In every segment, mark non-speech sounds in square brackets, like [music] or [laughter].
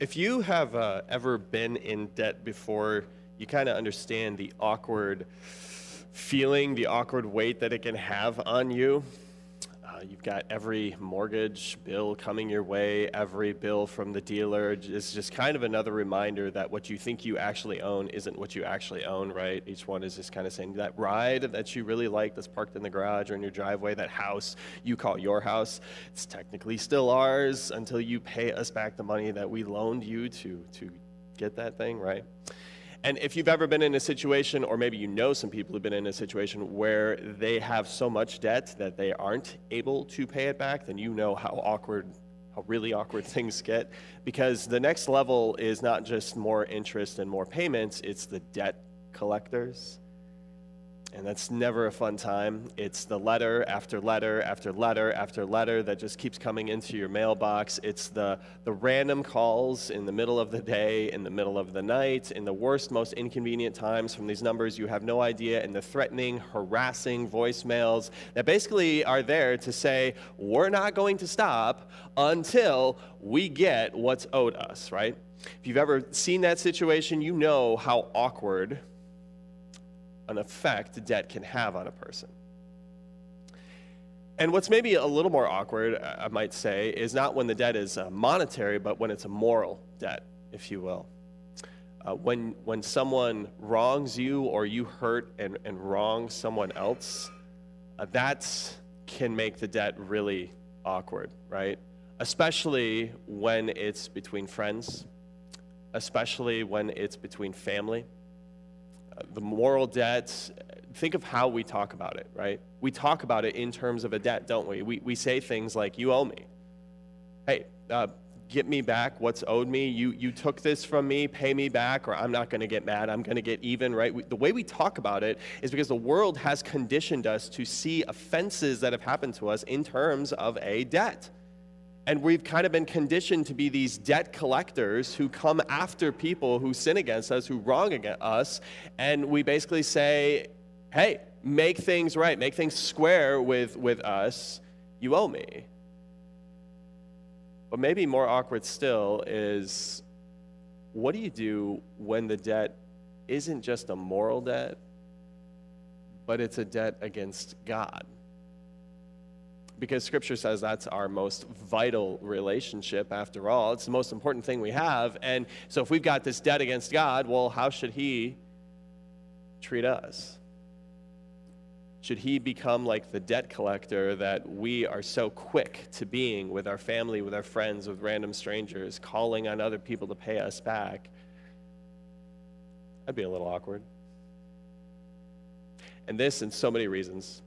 If you have uh, ever been in debt before, you kind of understand the awkward feeling, the awkward weight that it can have on you. Uh, you've got every mortgage bill coming your way, every bill from the dealer is just kind of another reminder that what you think you actually own isn't what you actually own, right? Each one is just kind of saying that ride that you really like that's parked in the garage or in your driveway, that house you call your house, it's technically still ours until you pay us back the money that we loaned you to, to get that thing, right? And if you've ever been in a situation, or maybe you know some people who've been in a situation where they have so much debt that they aren't able to pay it back, then you know how awkward, how really awkward [laughs] things get. Because the next level is not just more interest and more payments, it's the debt collectors and that's never a fun time. It's the letter after letter after letter after letter that just keeps coming into your mailbox. It's the, the random calls in the middle of the day, in the middle of the night, in the worst, most inconvenient times from these numbers you have no idea, and the threatening, harassing voicemails that basically are there to say, we're not going to stop until we get what's owed us, right? If you've ever seen that situation, you know how awkward an effect debt can have on a person. And what's maybe a little more awkward, I might say, is not when the debt is uh, monetary, but when it's a moral debt, if you will. Uh, when, when someone wrongs you or you hurt and, and wrong someone else, uh, that can make the debt really awkward, right? Especially when it's between friends, especially when it's between family the moral debts, think of how we talk about it, right? We talk about it in terms of a debt, don't we? We, we say things like, You owe me. Hey, uh, get me back what's owed me. You, you took this from me, pay me back, or I'm not going to get mad. I'm going to get even, right? We, the way we talk about it is because the world has conditioned us to see offenses that have happened to us in terms of a debt. And we've kind of been conditioned to be these debt collectors who come after people who sin against us, who wrong us. And we basically say, hey, make things right, make things square with, with us. You owe me. But maybe more awkward still is what do you do when the debt isn't just a moral debt, but it's a debt against God? Because scripture says that's our most vital relationship after all. It's the most important thing we have. And so if we've got this debt against God, well, how should He treat us? Should He become like the debt collector that we are so quick to being with our family, with our friends, with random strangers, calling on other people to pay us back? That'd be a little awkward. And this, in so many reasons,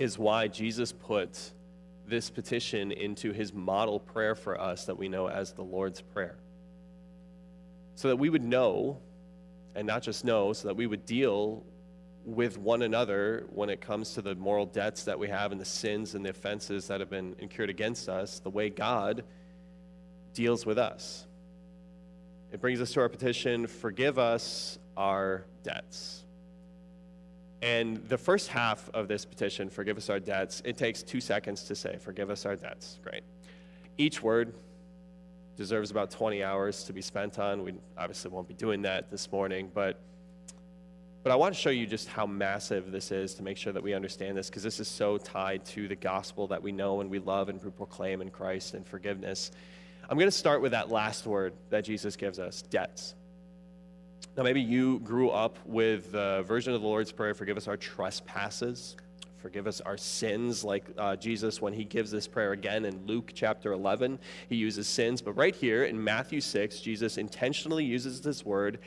is why Jesus put this petition into his model prayer for us that we know as the Lord's Prayer. So that we would know, and not just know, so that we would deal with one another when it comes to the moral debts that we have and the sins and the offenses that have been incurred against us, the way God deals with us. It brings us to our petition forgive us our debts. And the first half of this petition, forgive us our debts, it takes two seconds to say, forgive us our debts. Great. Each word deserves about 20 hours to be spent on. We obviously won't be doing that this morning, but but I want to show you just how massive this is to make sure that we understand this because this is so tied to the gospel that we know and we love and we proclaim in Christ and forgiveness. I'm going to start with that last word that Jesus gives us debts. Now, maybe you grew up with the version of the Lord's Prayer forgive us our trespasses, forgive us our sins, like uh, Jesus when he gives this prayer again in Luke chapter 11. He uses sins, but right here in Matthew 6, Jesus intentionally uses this word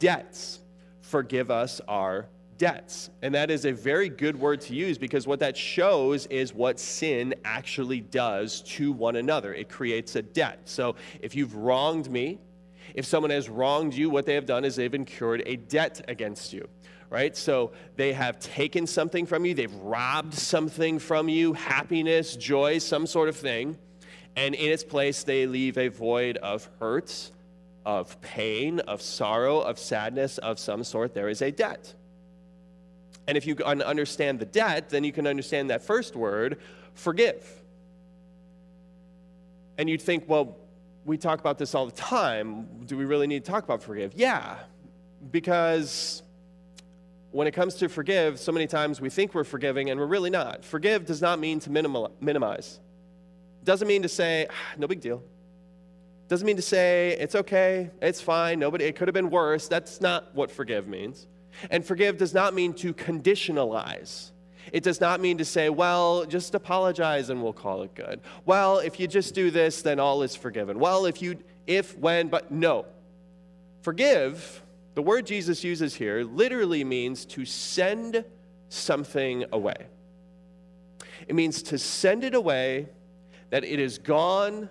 debts. Forgive us our debts. And that is a very good word to use because what that shows is what sin actually does to one another. It creates a debt. So if you've wronged me, if someone has wronged you, what they have done is they've incurred a debt against you, right? So they have taken something from you, they've robbed something from you, happiness, joy, some sort of thing. And in its place, they leave a void of hurt, of pain, of sorrow, of sadness of some sort. There is a debt. And if you understand the debt, then you can understand that first word, forgive. And you'd think, well, we talk about this all the time. Do we really need to talk about forgive? Yeah, because when it comes to forgive, so many times we think we're forgiving and we're really not. Forgive does not mean to minimal, minimize. Doesn't mean to say, ah, no big deal. Doesn't mean to say, it's okay, it's fine, nobody, it could have been worse. That's not what forgive means. And forgive does not mean to conditionalize. It does not mean to say, well, just apologize and we'll call it good. Well, if you just do this, then all is forgiven. Well, if you, if, when, but no. Forgive, the word Jesus uses here, literally means to send something away. It means to send it away, that it is gone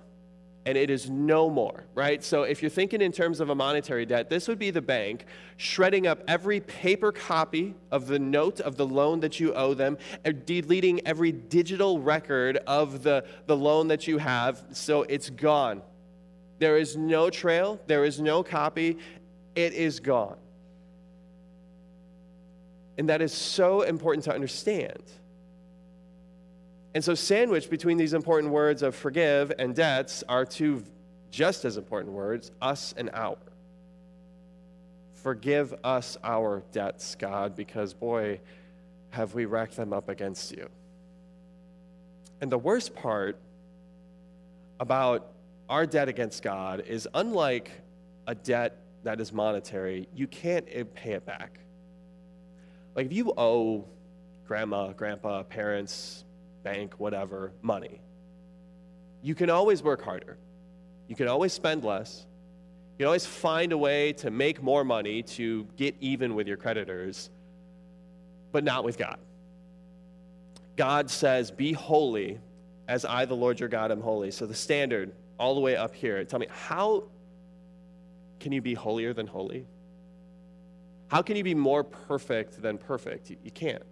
and it is no more, right? So if you're thinking in terms of a monetary debt, this would be the bank shredding up every paper copy of the note of the loan that you owe them, deleting every digital record of the, the loan that you have, so it's gone. There is no trail, there is no copy, it is gone. And that is so important to understand. And so, sandwiched between these important words of forgive and debts are two just as important words us and our. Forgive us our debts, God, because boy, have we racked them up against you. And the worst part about our debt against God is unlike a debt that is monetary, you can't pay it back. Like if you owe grandma, grandpa, parents, bank, whatever, money. You can always work harder. You can always spend less. You can always find a way to make more money to get even with your creditors, but not with God. God says, Be holy as I, the Lord your God, am holy. So the standard, all the way up here, tell me, how can you be holier than holy? How can you be more perfect than perfect? You, you can't.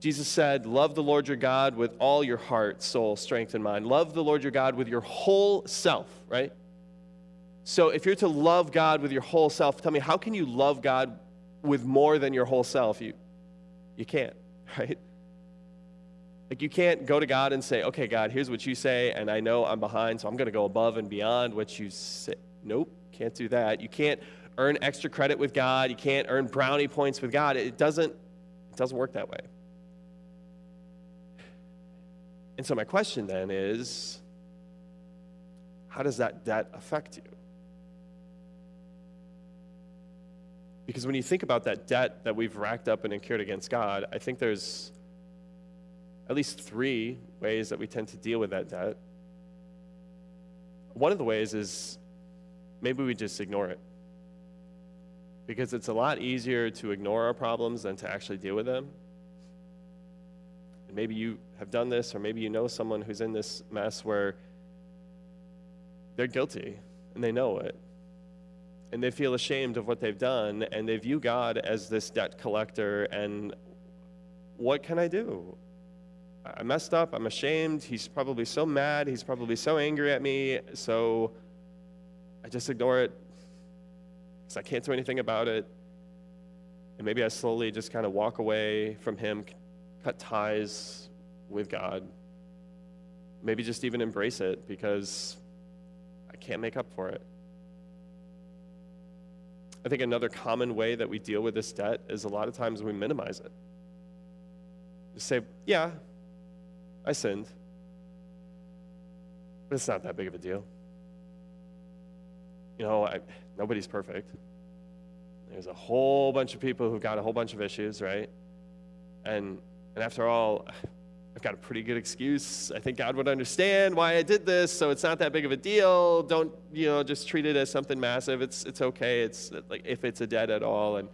Jesus said, Love the Lord your God with all your heart, soul, strength, and mind. Love the Lord your God with your whole self, right? So if you're to love God with your whole self, tell me, how can you love God with more than your whole self? You, you can't, [laughs] right? Like, you can't go to God and say, okay, God, here's what you say, and I know I'm behind, so I'm going to go above and beyond what you say. Nope, can't do that. You can't earn extra credit with God. You can't earn brownie points with God. It doesn't, it doesn't work that way. And so, my question then is how does that debt affect you? Because when you think about that debt that we've racked up and incurred against God, I think there's at least three ways that we tend to deal with that debt. One of the ways is maybe we just ignore it. Because it's a lot easier to ignore our problems than to actually deal with them. And maybe you have done this, or maybe you know someone who's in this mess where they're guilty and they know it. And they feel ashamed of what they've done, and they view God as this debt collector. And what can I do? I messed up. I'm ashamed. He's probably so mad. He's probably so angry at me. So I just ignore it because I can't do anything about it. And maybe I slowly just kind of walk away from him, cut ties with God. Maybe just even embrace it because I can't make up for it. I think another common way that we deal with this debt is a lot of times we minimize it. Just say, yeah, I sinned, but it's not that big of a deal. You know, I, nobody's perfect. There's a whole bunch of people who've got a whole bunch of issues, right? And and after all, I've got a pretty good excuse. I think God would understand why I did this, so it's not that big of a deal. Don't, you know, just treat it as something massive. It's it's okay. It's like if it's a debt at all and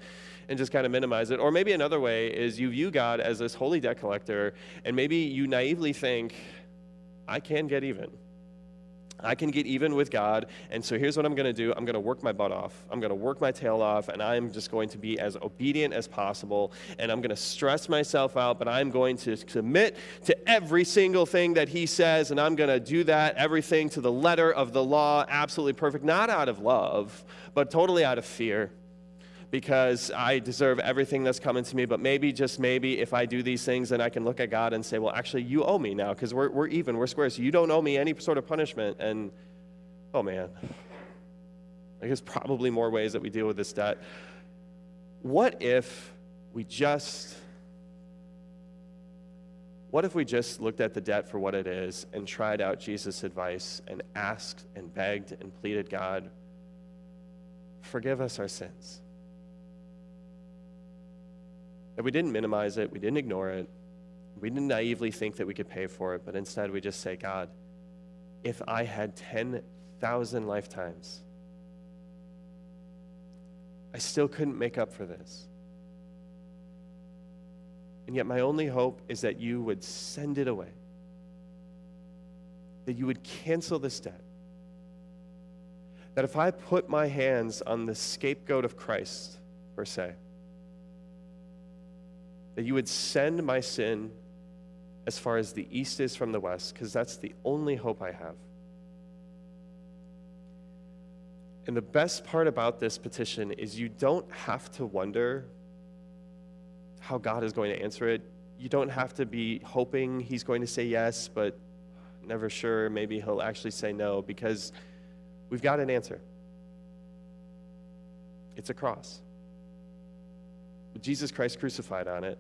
and just kind of minimize it. Or maybe another way is you view God as this holy debt collector and maybe you naively think I can get even. I can get even with God. And so here's what I'm going to do I'm going to work my butt off. I'm going to work my tail off, and I'm just going to be as obedient as possible. And I'm going to stress myself out, but I'm going to submit to every single thing that He says, and I'm going to do that, everything to the letter of the law, absolutely perfect, not out of love, but totally out of fear because I deserve everything that's coming to me. But maybe, just maybe, if I do these things, then I can look at God and say, well, actually, you owe me now because we're, we're even, we're square. So you don't owe me any sort of punishment. And oh man, like there's probably more ways that we deal with this debt. What if we just what if we just looked at the debt for what it is and tried out Jesus' advice and asked and begged and pleaded, God, forgive us our sins? That we didn't minimize it, we didn't ignore it, we didn't naively think that we could pay for it, but instead we just say, God, if I had 10,000 lifetimes, I still couldn't make up for this. And yet, my only hope is that you would send it away, that you would cancel this debt. That if I put my hands on the scapegoat of Christ, per se, that you would send my sin as far as the east is from the west, because that's the only hope I have. And the best part about this petition is you don't have to wonder how God is going to answer it. You don't have to be hoping He's going to say yes, but never sure. Maybe He'll actually say no because we've got an answer. It's a cross. With Jesus Christ crucified on it.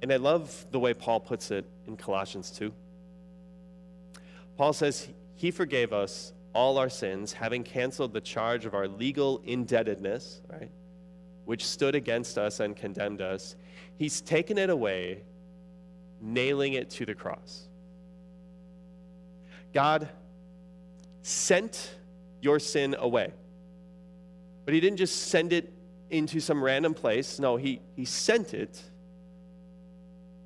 And I love the way Paul puts it in Colossians 2. Paul says, He forgave us all our sins, having canceled the charge of our legal indebtedness, right? which stood against us and condemned us, he's taken it away, nailing it to the cross. God sent your sin away. But he didn't just send it into some random place. No, he, he sent it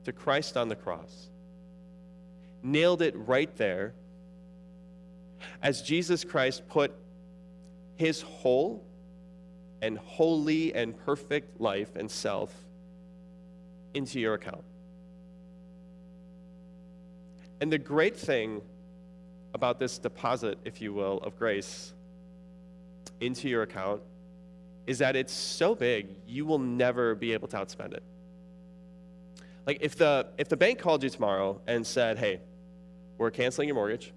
to Christ on the cross, nailed it right there. As Jesus Christ put his whole and holy and perfect life and self into your account. And the great thing about this deposit, if you will, of grace into your account is that it's so big, you will never be able to outspend it. Like if the if the bank called you tomorrow and said, "Hey, we're canceling your mortgage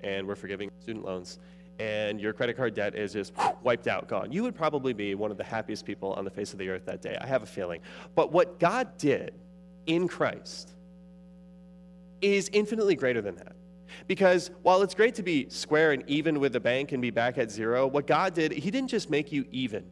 and we're forgiving student loans and your credit card debt is just wiped out, gone. You would probably be one of the happiest people on the face of the earth that day. I have a feeling. But what God did in Christ is infinitely greater than that. Because while it's great to be square and even with the bank and be back at zero, what God did, He didn't just make you even.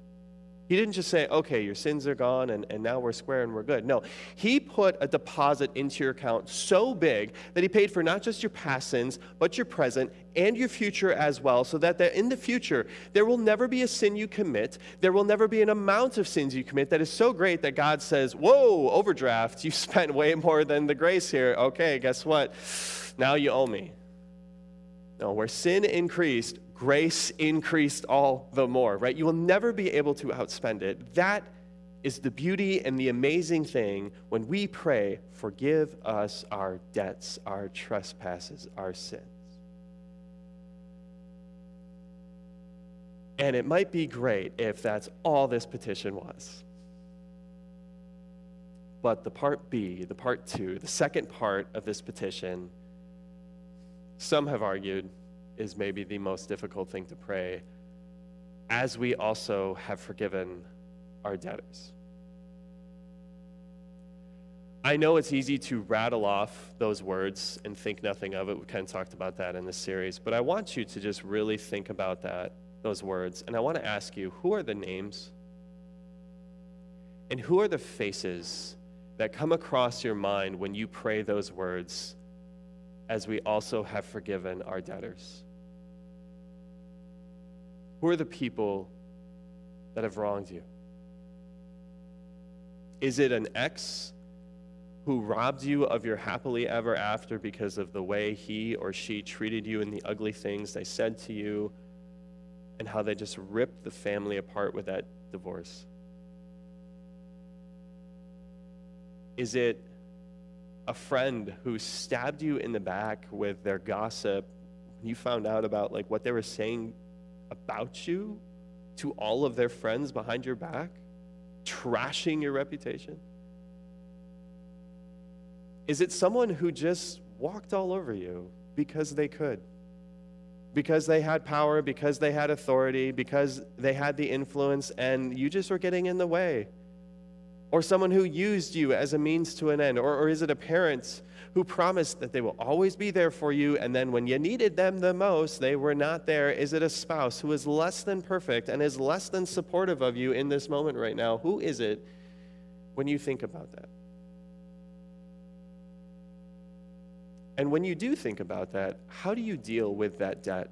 He didn't just say, okay, your sins are gone and, and now we're square and we're good. No, he put a deposit into your account so big that he paid for not just your past sins, but your present and your future as well, so that in the future, there will never be a sin you commit. There will never be an amount of sins you commit that is so great that God says, whoa, overdraft, you [laughs] spent way more than the grace here. Okay, guess what? Now you owe me. No, where sin increased, grace increased all the more, right? You will never be able to outspend it. That is the beauty and the amazing thing when we pray, forgive us our debts, our trespasses, our sins. And it might be great if that's all this petition was. But the part B, the part two, the second part of this petition, some have argued, is maybe the most difficult thing to pray, as we also have forgiven our debtors. I know it's easy to rattle off those words and think nothing of it. We kind of talked about that in this series, but I want you to just really think about that, those words. And I want to ask you who are the names and who are the faces that come across your mind when you pray those words as we also have forgiven our debtors? Who are the people that have wronged you? Is it an ex who robbed you of your happily ever after because of the way he or she treated you and the ugly things they said to you and how they just ripped the family apart with that divorce? Is it a friend who stabbed you in the back with their gossip? When you found out about like what they were saying about you to all of their friends behind your back, trashing your reputation? Is it someone who just walked all over you because they could? because they had power, because they had authority, because they had the influence, and you just were getting in the way? Or someone who used you as a means to an end? Or, or is it a parent who promised that they will always be there for you, and then when you needed them the most, they were not there? Is it a spouse who is less than perfect and is less than supportive of you in this moment right now? Who is it when you think about that? And when you do think about that, how do you deal with that debt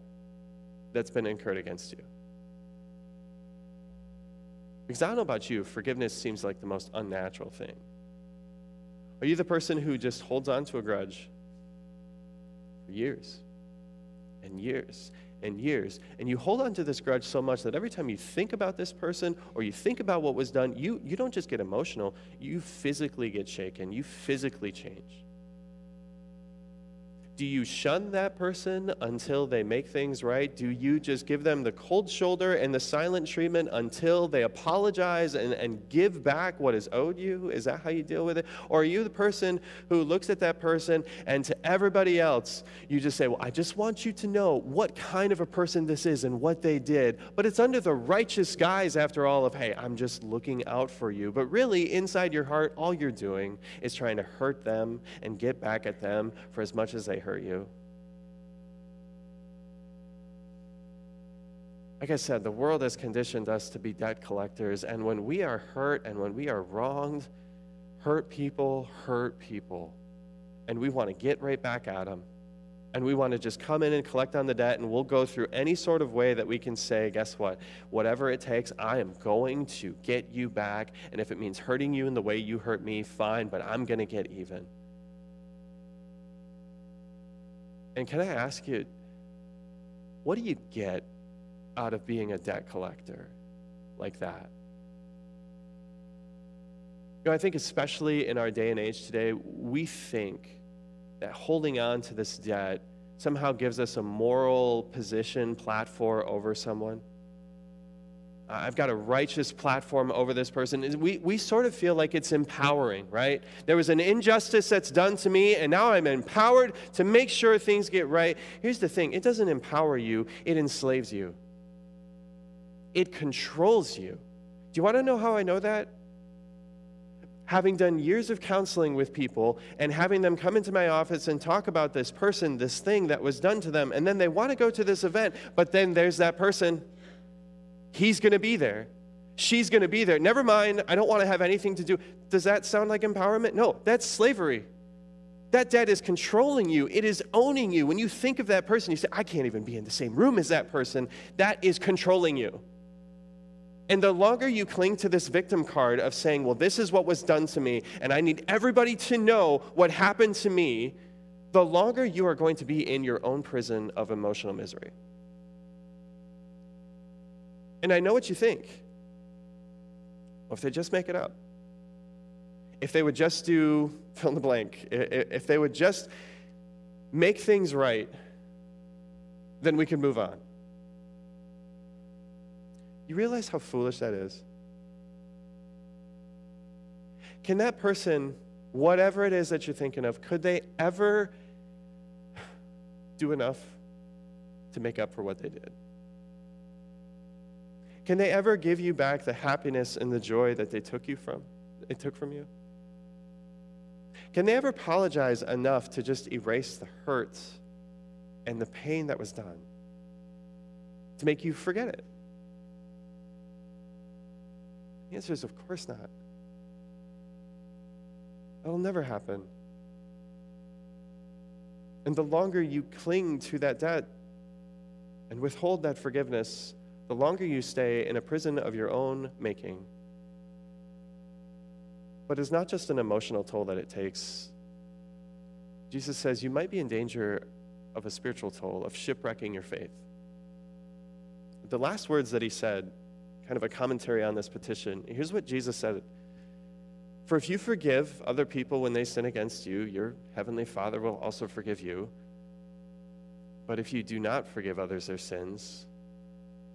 that's been incurred against you? Because I don't know about you, forgiveness seems like the most unnatural thing. Are you the person who just holds on to a grudge for years and years and years? And you hold on to this grudge so much that every time you think about this person or you think about what was done, you, you don't just get emotional, you physically get shaken, you physically change. Do you shun that person until they make things right? Do you just give them the cold shoulder and the silent treatment until they apologize and, and give back what is owed you? Is that how you deal with it? Or are you the person who looks at that person and to everybody else, you just say, Well, I just want you to know what kind of a person this is and what they did. But it's under the righteous guise, after all, of, Hey, I'm just looking out for you. But really, inside your heart, all you're doing is trying to hurt them and get back at them for as much as they hurt hurt you. Like I said, the world has conditioned us to be debt collectors, and when we are hurt and when we are wronged, hurt people hurt people. And we want to get right back at them. And we want to just come in and collect on the debt, and we'll go through any sort of way that we can say, guess what? Whatever it takes, I am going to get you back. And if it means hurting you in the way you hurt me, fine, but I'm going to get even. And can I ask you, what do you get out of being a debt collector like that? You know, I think especially in our day and age today, we think that holding on to this debt somehow gives us a moral position, platform over someone. Uh, I've got a righteous platform over this person. We, we sort of feel like it's empowering, right? There was an injustice that's done to me, and now I'm empowered to make sure things get right. Here's the thing it doesn't empower you, it enslaves you, it controls you. Do you want to know how I know that? Having done years of counseling with people and having them come into my office and talk about this person, this thing that was done to them, and then they want to go to this event, but then there's that person He's going to be there. She's going to be there. Never mind, I don't want to have anything to do. Does that sound like empowerment? No, that's slavery. That debt is controlling you, it is owning you. When you think of that person, you say, I can't even be in the same room as that person. That is controlling you. And the longer you cling to this victim card of saying, well, this is what was done to me, and I need everybody to know what happened to me, the longer you are going to be in your own prison of emotional misery. And I know what you think. Well, if they just make it up, if they would just do [laughs] fill in the blank, if they would just make things right, then we can move on. You realize how foolish that is? Can that person, whatever it is that you're thinking of, could they ever [sighs] do enough to make up for what they did? Can they ever give you back the happiness and the joy that they took you from? They took from you? Can they ever apologize enough to just erase the hurt and the pain that was done? To make you forget it? The answer is, of course not. That'll never happen. And the longer you cling to that debt and withhold that forgiveness, the longer you stay in a prison of your own making. But it's not just an emotional toll that it takes. Jesus says you might be in danger of a spiritual toll, of shipwrecking your faith. The last words that he said, kind of a commentary on this petition, here's what Jesus said For if you forgive other people when they sin against you, your heavenly Father will also forgive you. But if you do not forgive others their sins,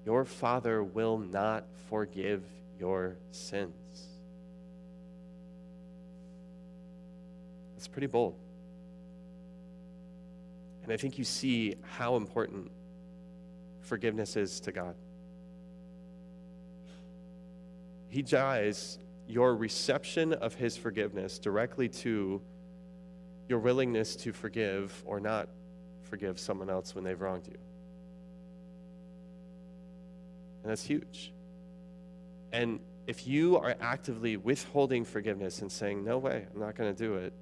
your Father will not forgive your sins. It's pretty bold. And I think you see how important forgiveness is to God. He ties your reception of His forgiveness directly to your willingness to forgive or not forgive someone else when they've wronged you. And that's huge. And if you are actively withholding forgiveness and saying, no way, I'm not going to do it,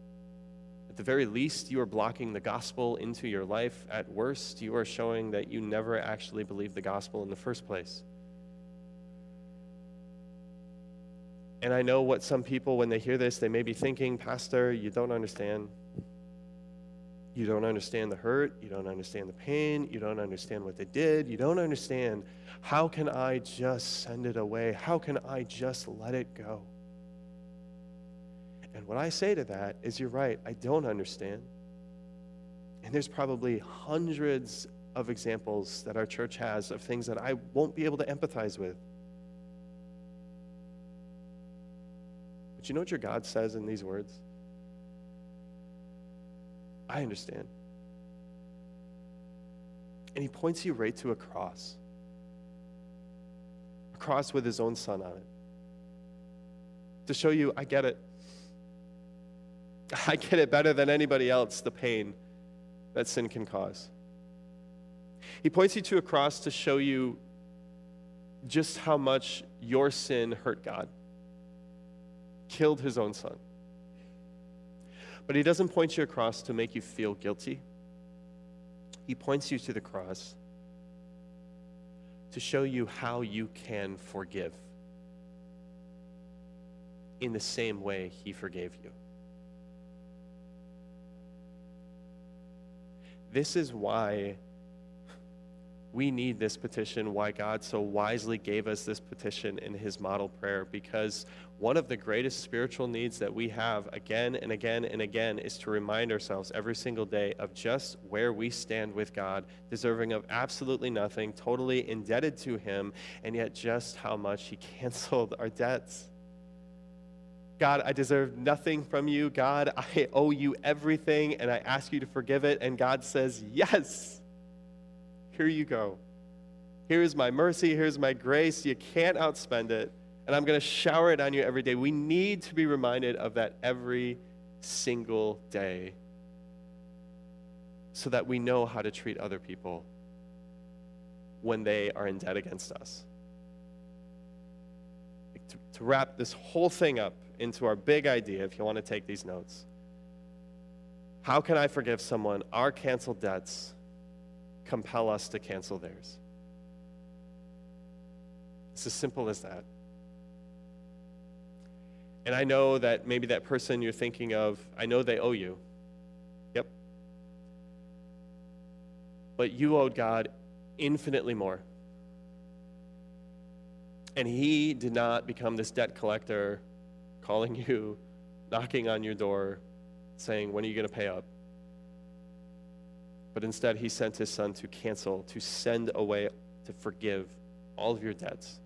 at the very least, you are blocking the gospel into your life. At worst, you are showing that you never actually believed the gospel in the first place. And I know what some people, when they hear this, they may be thinking, Pastor, you don't understand. You don't understand the hurt. You don't understand the pain. You don't understand what they did. You don't understand how can I just send it away? How can I just let it go? And what I say to that is, you're right, I don't understand. And there's probably hundreds of examples that our church has of things that I won't be able to empathize with. But you know what your God says in these words? I understand. And he points you right to a cross. A cross with his own son on it. To show you, I get it. [laughs] I get it better than anybody else, the pain that sin can cause. He points you to a cross to show you just how much your sin hurt God, killed his own son. But he doesn't point you across to make you feel guilty. He points you to the cross to show you how you can forgive in the same way he forgave you. This is why we need this petition, why God so wisely gave us this petition in his model prayer, because one of the greatest spiritual needs that we have again and again and again is to remind ourselves every single day of just where we stand with God, deserving of absolutely nothing, totally indebted to him, and yet just how much he [laughs] canceled our debts. God, I deserve nothing from you. God, I owe you everything, and I ask you to forgive it. And God says, Yes, here you go. Here is my mercy. Here's my grace. You can't outspend it. And I'm going to shower it on you every day. We need to be reminded of that every single day so that we know how to treat other people when they are in debt against us. To, to wrap this whole thing up, into our big idea, if you want to take these notes. How can I forgive someone? Our canceled debts compel us to cancel theirs. It's as simple as that. And I know that maybe that person you're thinking of, I know they owe you. Yep. But you owed God infinitely more. And He did not become this debt collector calling [laughs] you, knocking on your door, saying, When are you going to pay up? But instead, he sent his son to cancel, to send away, to forgive all of your debts.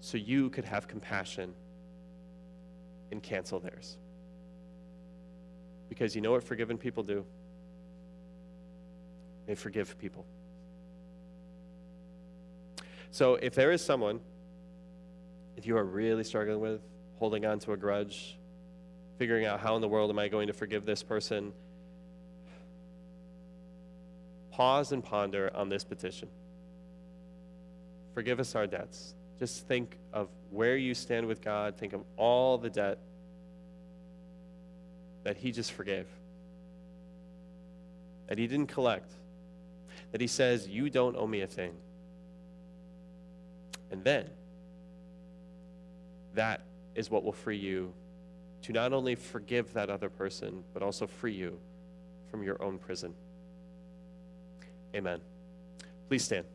So you could have compassion and cancel theirs. Because you know what forgiven people do? They forgive people. So if there is someone if you are really struggling with holding on to a grudge, figuring out how in the world am I going to forgive this person, pause and ponder on this petition. Forgive us our debts. Just think of where you stand with God. Think of all the debt that He just forgave, that He didn't collect, that He says, You don't owe me a thing. And then, that is what will free you to not only forgive that other person, but also free you from your own prison. Amen. Please stand.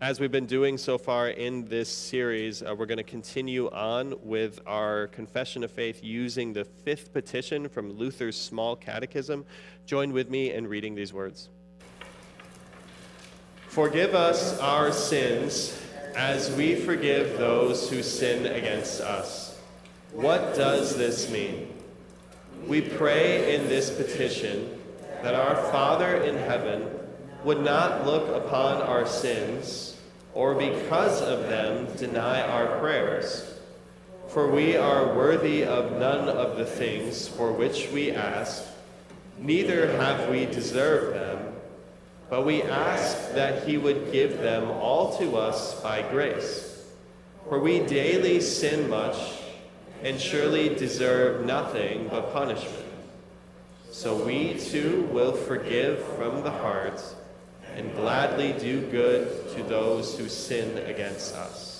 As we've been doing so far in this series, uh, we're going to continue on with our confession of faith using the fifth petition from Luther's Small Catechism. Join with me in reading these words Forgive us our sins as we forgive those who sin against us. What does this mean? We pray in this petition that our Father in heaven would not look upon our sins, or because of them deny our prayers. For we are worthy of none of the things for which we ask, neither have we deserved them, but we ask that he would give them all to us by grace. For we daily sin much, and surely deserve nothing but punishment. So we too will forgive from the heart and gladly do good to those who sin against us.